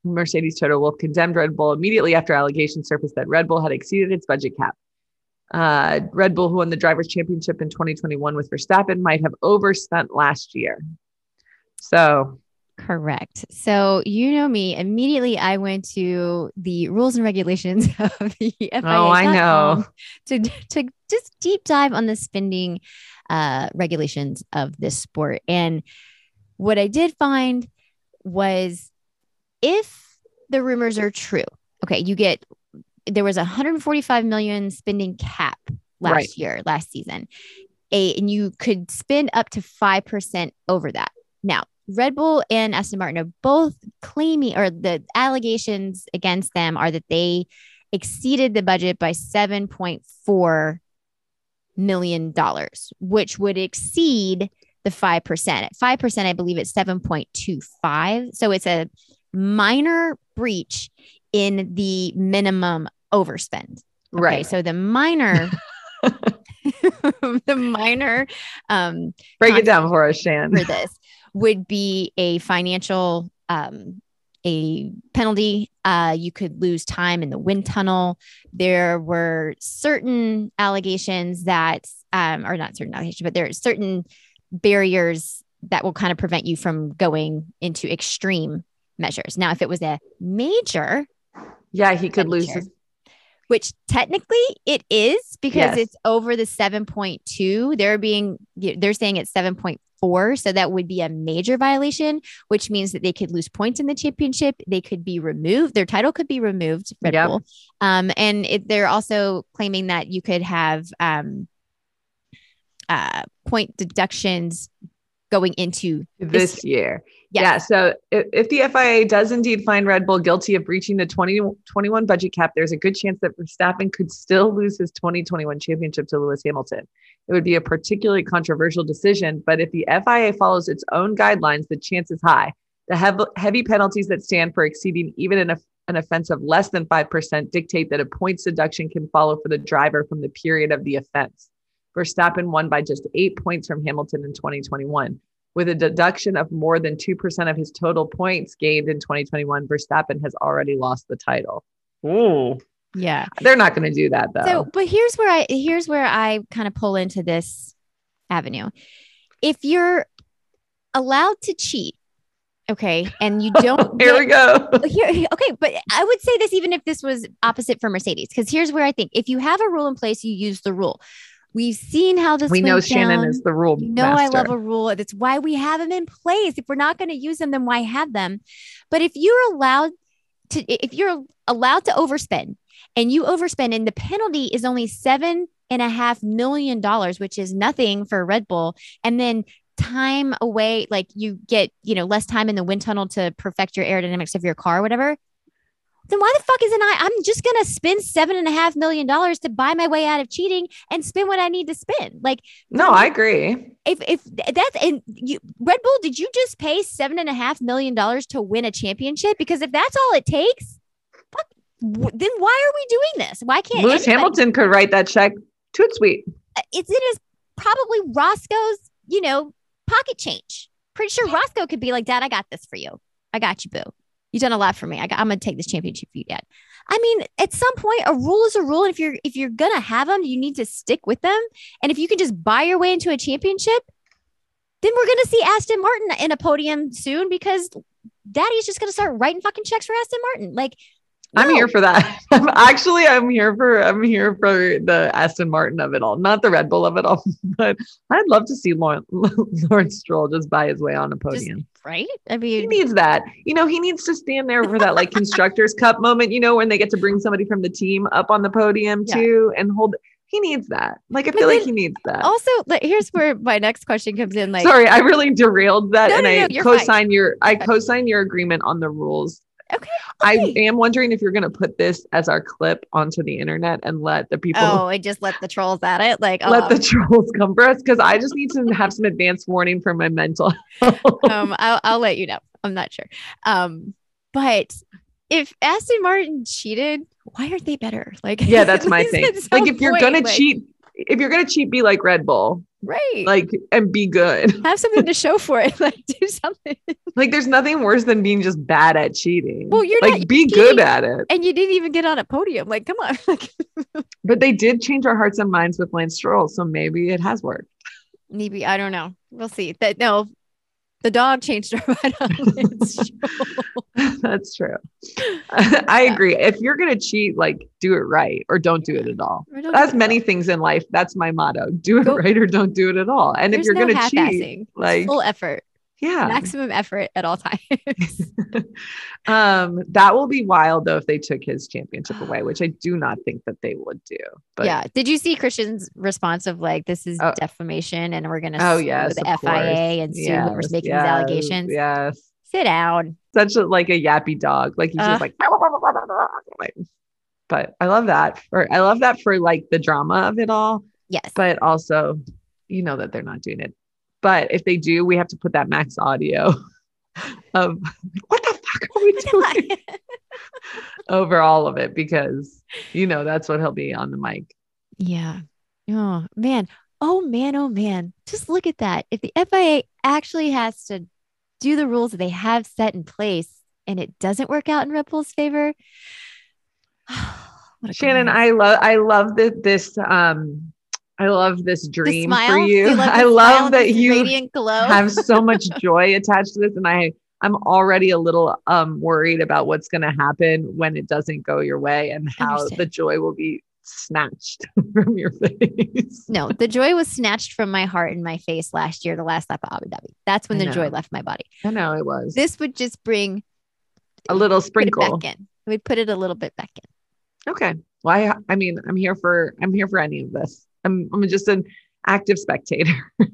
Mercedes Toto Wolff condemned Red Bull immediately after allegations surfaced that Red Bull had exceeded its budget cap. Uh, Red Bull, who won the Drivers' Championship in 2021 with Verstappen, might have overspent last year. So Correct. So you know me. Immediately, I went to the rules and regulations of the FIA. Oh, I know. To to just deep dive on the spending uh, regulations of this sport, and what I did find was if the rumors are true, okay, you get there was a 145 million spending cap last Right. year, last season. A, and you could spend up to 5% over that. Now, Red Bull and Aston Martin are both claiming, or the allegations against them are that they exceeded the budget by $7.4 million, dollars, which would exceed the 5%. At 5%, I believe it's 7.25. So it's a minor breach in the minimum overspend. Okay, Right. so the minor, the minor um, Break it down for us, Shan. for this would be a financial um, a penalty. Uh, you could lose time in the wind tunnel. There were certain allegations that, um, or not certain allegations, but there are certain barriers that will kind of prevent you from going into extreme measures. Now, if it was a major, Yeah, he could lose his which technically it is because Yes. it's over the 7.2 they're being they're saying it's 7.4 so that would be a major violation which means that they could lose points in the championship they could be removed their title could be removed red Yep. bull um, and it, they're also claiming that you could have um, uh, point deductions going into this, This- year. Yes. Yeah. So if, if the FIA does indeed find Red Bull guilty of breaching the 2021 budget cap, there's a good chance that Verstappen could still lose his 2021 championship to Lewis Hamilton. It would be a particularly controversial decision, but if the FIA follows its own guidelines, the chance is high. The hev- heavy penalties that stand for exceeding even an, an offense of less than 5% dictate that a points deduction can follow for the driver from the period of the offense. Verstappen won by just eight points from Hamilton in 2021. With a deduction of more than 2% of his total points gained in 2021, Verstappen has already lost the title. Ooh. yeah They're not going to do that though. So, but here's where I here's where I kind of pull into this avenue. If you're allowed to cheat, okay, and you don't Here we go. here, here- okay, but I would say this even if this was opposite for Mercedes, because here's where I think if you have a rule in place, you use the rule. We've seen how this we know went Shannon is the rule You know, I love a rule. That's why we have them in place. If we're not going to use them, then why have them? But if you're allowed to, if you're allowed to overspend and you overspend, and the penalty is only seven and a half million dollars, which is nothing for Red Bull, and then time away, like you get, you know, less time in the wind tunnel to perfect your aerodynamics of your car, or whatever. Then why the fuck isn't I? I'm just gonna spend seven and a half million dollars to buy my way out of cheating and spend what I need to spend. Like no, I agree. if if that's and you Red Bull, did you just pay seven and a half million dollars to win a championship? Because if that's all it takes, fuck, then why are we doing this? Why can't Lewis anybody- Hamilton could write that check. Toot sweet. It's uh, it is probably Roscoe's, you know, pocket change. Pretty sure Roscoe could be like, Dad, I got this for you. I got you, boo. You've done a lot for me. I, I'm gonna take this championship for you, Dad. I mean, at some point, a rule is a rule. And if you're if you're gonna have them, you need to stick with them. And if you can just buy your way into a championship, then we're gonna see Aston Martin in a podium soon because Daddy's just gonna start writing fucking checks for Aston Martin. Like, I'm here for that. I'm actually I'm here for I'm here for the Aston Martin of it all, not the Red Bull of it all. But I'd love to see Lawrence, Lawrence Stroll just buy his way on a podium. right? I mean he needs that. You know, he needs to stand there for that like constructors cup moment, you know, when they get to bring somebody from the team up on the podium Yeah. too and hold he needs that. Like I But feel like he needs that. also, like, here's where my next question comes in. Like, Sorry, I really derailed that No, and no, no, I you're fine. co-sign your I co-sign your agreement on the rules. Okay, I am wondering if you're going to put this as our clip onto the internet and let the people oh, and just let the trolls at it. Like, oh, let the trolls come for us because I just need to have some advance warning for my mental health. um, I'll, I'll let you know. I'm not sure. Um, but if Aston Martin cheated, why aren't they better? Like, yeah, that's my thing. Like if you're point, gonna cheat, if you're gonna cheat, be like Red Bull, right? like and be good. have something to show for it. Like, do something. Like there's nothing worse than being just bad at cheating. Well, you're like not be cheating. good at it. And you didn't even get on a podium. Like, come on. But they did change our hearts and minds with Lance Stroll, so maybe it has worked. maybe I don't know. We'll see. That no. The dog changed our mind on That's true. I agree. If you're gonna cheat, like do it right or don't do it at all. That's many all. things in life. That's my motto. Do it Go- right or don't do it at all. And if you're no gonna cheat, like full effort, yeah. maximum effort at all times. um, that will be wild though if they took his championship away, which I do not think that they would do. But yeah. Did you see Christian's response of like, this is Oh. defamation and we're going to oh yes, the FIA course. and sue whoever's Yes, making yes, these allegations? Yes. Sit down. Such a like a yappy dog. Like he's Uh. just like like- but I love that for I love that for like the drama of it all. Yes. but also you know that they're not doing it but if they do we have to put that max audio of what the fuck are we doing over all of it because you know that's what he'll be on the mic yeah. Oh, man. Oh, man. Oh, man. Just look at that. If the FIA actually has to do the rules that they have set in place and it doesn't work out in Red Bull's favor, shannon i love i love that this um i love this dream for you, i love that you have so much joy attached to this and i i'm already a little um worried about what's going to happen when it doesn't go your way and how Understand. the joy will be snatched from your face no, the joy was snatched from my heart and my face last year, the last lap of Abu Dhabi. That's when I the joy left my body. i know it was This would just bring a little sprinkle back in. We'd put it a little bit back in. okay well I, I mean i'm here for i'm here for any of this i'm i'm just an active spectator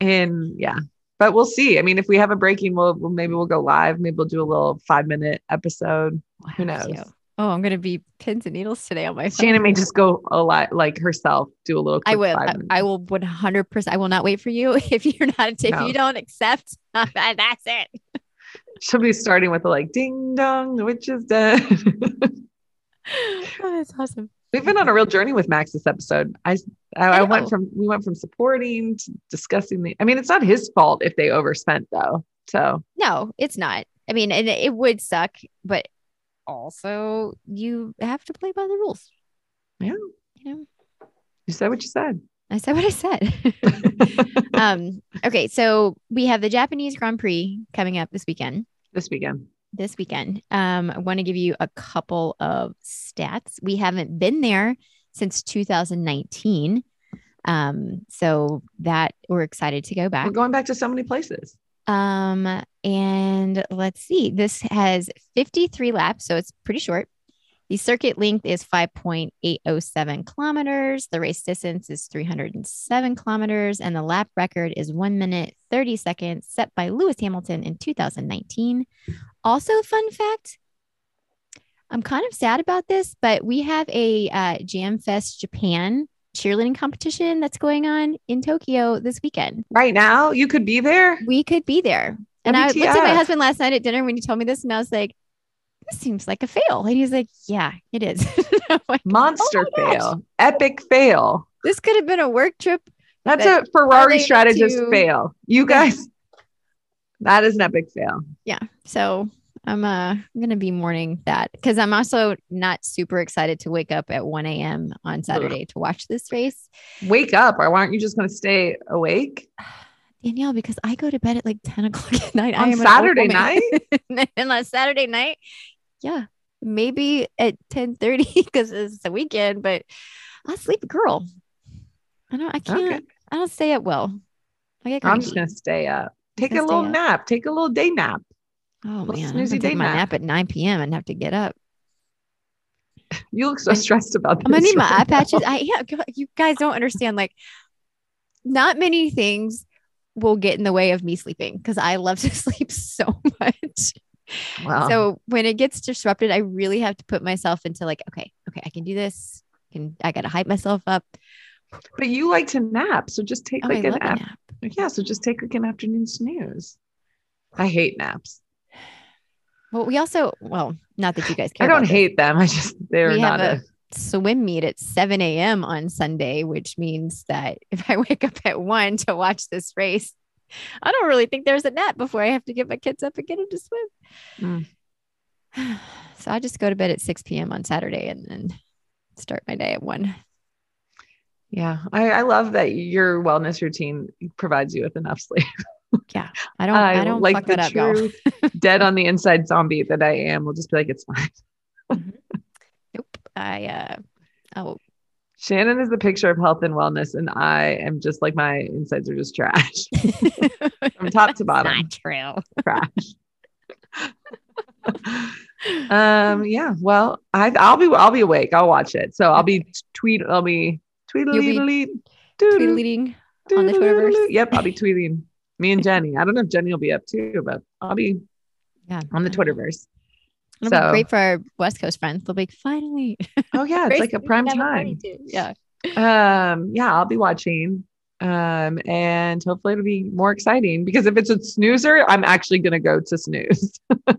and yeah but we'll see i mean if we have a breaking we'll, we'll maybe we'll go live maybe we'll do a little five minute episode Who knows? cute. Oh, I'm gonna be pins and needles today on my phone. shannon may just go a lot like herself do a little I will. I will 100. percent I will not wait for you if you're not. If No. you don't accept, that's it. she'll be starting with a like ding dong the witch is dead Oh, that's awesome. We've been on a real journey with max this episode i i, I know. went from we went from supporting to discussing the i mean it's not his fault if they overspent though so No, it's not. I mean, and it would suck, but also you have to play by the rules. Yeah. You know, you said what you said I said what I said. um. Okay, so we have the Japanese Grand Prix coming up this weekend. this weekend this weekend. Um, I want to give you a couple of stats. We haven't been there since 2019. Um, so that we're excited to go back. we're going back to so many places Um, and let's see, this has 53 laps, so it's pretty short. The circuit length is 5.807 kilometers. The race distance is 307 kilometers, and the lap record is one minute 30 seconds, set by Lewis Hamilton in 2019. Also, fun fact I'm kind of sad about this, but we have a uh, Jam Fest Japan cheerleading competition that's going on in Tokyo this weekend right now you could be there we could be there. And I looked at my husband last night at dinner when he told me this, and I was like, this seems like a fail. And he's like, yeah, it is. Like, monster Oh my gosh. fail epic fail this could have been a work trip. that's That a ferrari strategist to- fail you guys that is an epic fail Yeah. So I'm uh I'm gonna be mourning that because I'm also not super excited to wake up at 1 a.m. on Saturday to watch this race. wake up or why aren't you just going to stay awake Danielle, because I go to bed at like 10 o'clock at night. I on am saturday night and on Saturday night, yeah, maybe at 10 30 because it's the weekend, but I'll sleep a girl. I don't I can't Okay. I don't stay up well. I get i'm just to stay up take a little up. nap take a little day nap Oh little man, I'm snoozy gonna day take my nap. nap at 9 p.m. and have to get up. you look so stressed about this I'm gonna need my eye right patches. I yeah, you guys don't understand. Like, not many things will get in the way of me sleeping because I love to sleep so much. Wow. So when it gets disrupted, I really have to put myself into like, okay, okay, I can do this. I can I gotta hype myself up. but you like to nap so just take Oh, like I an love a nap yeah so just take like an afternoon snooze i hate naps Well, we also well, not that you guys care. i don't about this. hate them i just they're We not have a, swim meet at 7 a.m. on Sunday, which means that if I wake up at one to watch this race, I don't really think there's a nap before I have to get my kids up and get them to swim. So I just go to bed at 6 p.m. on Saturday and then start my day at one. Yeah, I, I love that your wellness routine provides you with enough sleep. Yeah, I don't. I, don't like fuck the that up, true dead on the inside zombie that I am. We'll just be like, it's fine. Nope. I uh. Oh, Shannon is the picture of health and wellness, and I am just like my insides are just trash, from top to bottom. not true. trash. um. Yeah. Well, I I'll be I'll be awake. I'll watch it. So I'll be tweet. I'll be tweedledee Tweedleting on the Twitterverse. Yep. I'll be tweeting. Me and Jenny. I don't know if Jenny will be up too, but I'll be Yeah, on the Twitterverse. It'll So- be great for our West Coast friends. They'll be like, finally. Oh yeah, it's like a prime have a party time. Yeah. Um. Yeah, I'll be watching. Um. And hopefully it'll be more exciting because if it's a snoozer, I'm actually gonna go to snooze. if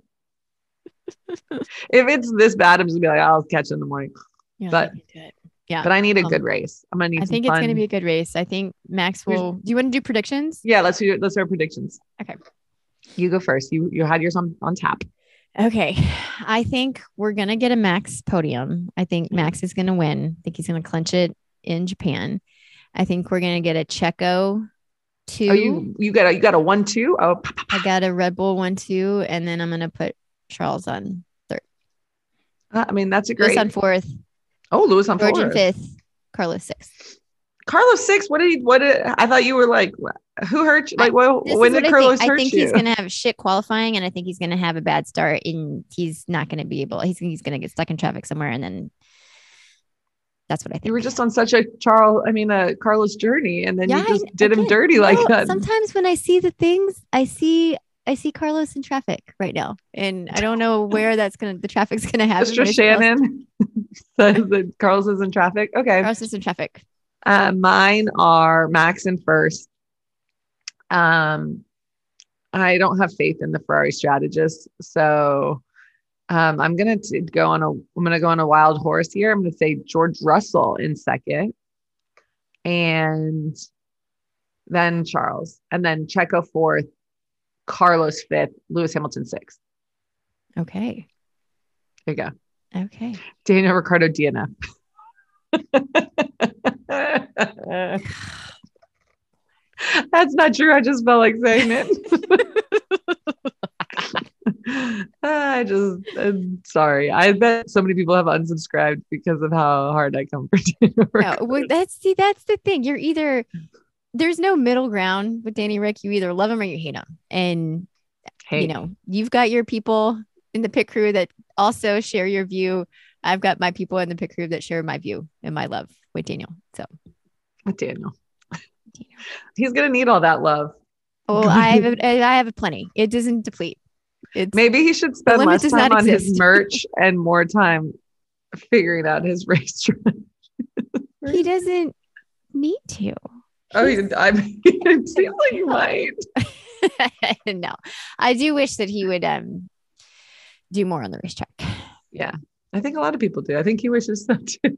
it's this bad, I'm just gonna be like, I'll catch it in the morning. Yeah, But- we can do it. Yeah. But I need a Um, good race. I'm gonna need. I think it's going to be a good race. I think Max will. Do you want to do predictions? Yeah, let's do let's do our predictions. Okay. You go first. You you had yours on, on tap. Okay. I think we're going to get a Max podium. I think. Max is going to win. I think he's going to clinch it in Japan. I think we're going to get a Checo two. Oh, you you got a you got a one two. Oh, I got a Red Bull one, two. And then I'm going to put Charles on pa. Ah, I mean that's a Lewis great. on fourth, oh, Lewis on George fourth. fifth, Carlos sixth. Carlos six. What did he? What did I thought you were like? Who hurt you? Like, well, when did Carlos I think. I think he's going to have shit qualifying, and I think he's going to have a bad start, and he's not going to be able. He's he's going to get stuck in traffic somewhere, and then that's what I think. you were just on such a Charles. I mean, a Carlos journey, and then Yeah, you I- just did him again, dirty like that. Sometimes when I see the things, I see I see Carlos in traffic right now, and I don't know where that's gonna the traffic's gonna happen. Mr. but it's Carlos- Shannon says that Carlos is in traffic. Okay. Carlos is in traffic. Uh, mine are Max and first. Um, I don't have faith in the Ferrari strategist, so um, I'm gonna t- go on a I'm gonna go on a wild horse here. I'm gonna say George Russell in second, and then Charles, and then Checo fourth, Carlos fifth, Lewis Hamilton sixth. Okay. There you go. Okay. Daniel Ricciardo DNF. That's not true. I just felt like saying it. I just, I'm sorry. I bet so many people have unsubscribed because of how hard I come for Daniel No, well, that's see, that's the thing. You're either there's no middle ground with Danny Rick. You either love him or you hate him, and you know you've got your people in the pit crew that also share your view. I've got my people in the pit crew that share my view and my love with Daniel. So, with Daniel. He's gonna need all that love. well, I have a, I have a plenty. It doesn't deplete. It's Maybe he should spend less time on his merch and more time figuring out his race. he doesn't need to. Oh, I mean, it seems like you might. no, I do wish that he would um do more on the racetrack. Yeah, I think a lot of people do. I think he wishes that too.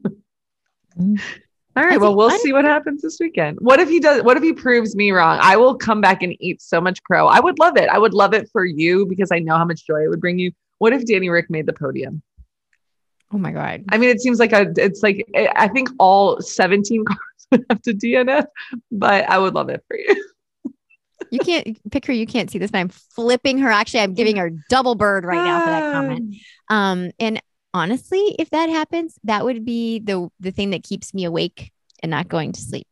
All right. Well, we'll see what happens this weekend. What if he does? What if he proves me wrong? I will come back and eat so much crow. I would love it. I would love it for you because I know how much joy it would bring you. What if Danny Rick made the podium? Oh my god. I mean, it seems like a. It's like I think all 17 cars would have to DNF, but I would love it for you. You can't pick her. You can't see this, but I'm flipping her. Actually, I'm giving her double bird right now for that comment. Um, and honestly, if that happens, that would be the the thing that keeps me awake and not going to sleep.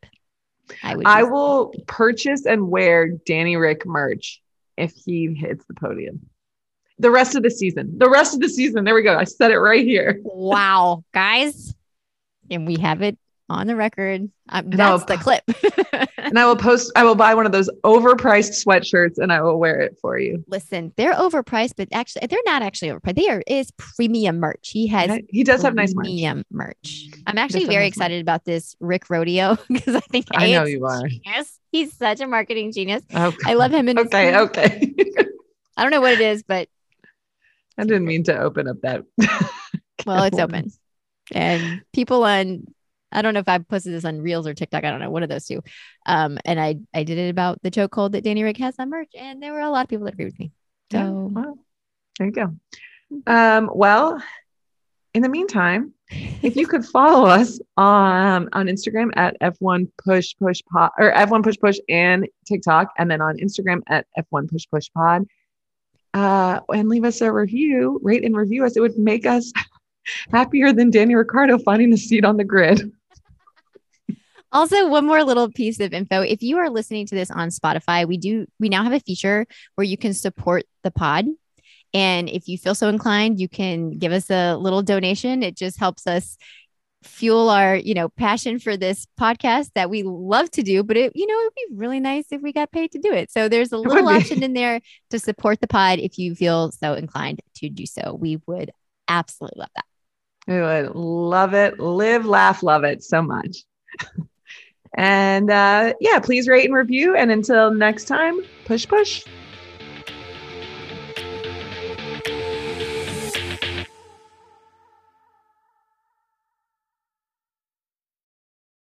I would. I will purchase and wear Danny Rick merch if he hits the podium. The rest of the season. The rest of the season. There we go. I said it right here. Wow, guys, and we have it on the record. Um, that's the clip. And I will post, I will buy one of those overpriced sweatshirts and I will wear it for you. Listen, they're overpriced, but actually, they're not actually overpriced. They are is premium merch. He has? He does have nice merch. premium merch. I'm actually very nice merch. excited about this Rick Rodeo because I think I know you are. genius. He's such a marketing genius. Okay. I love him. In Okay. Okay. I don't know what it is, but I didn't mean to open up that. well, it's open. And people on, I don't know if I posted this on Reels or TikTok. I don't know one of those two. Um, and I I did it about the chokehold that Danny Rick has on merch, and there were a lot of people that agree with me. Yeah, So well, there you go. Um, well, in the meantime, if you could follow us on on Instagram at F1 Push Push Pod or F1 Push Push and TikTok, and then on Instagram at F1 Push Push Pod, uh, and leave us a review, rate and review us. It would make us happier than Danny Ricciardo finding a seat on the grid. Also, one more little piece of info. If you are listening to this on Spotify, we do we now have a feature where you can support the pod. And if you feel so inclined, you can give us a little donation. It just helps us fuel our, you know, passion for this podcast that we love to do, but it, you know, it'd be really nice if we got paid to do it. So there's a little option in there to support the pod if you feel so inclined to do so. We would absolutely love that. We would love it. Live, laugh, love it so much. and uh, yeah, please rate and review. And until next time, push, push.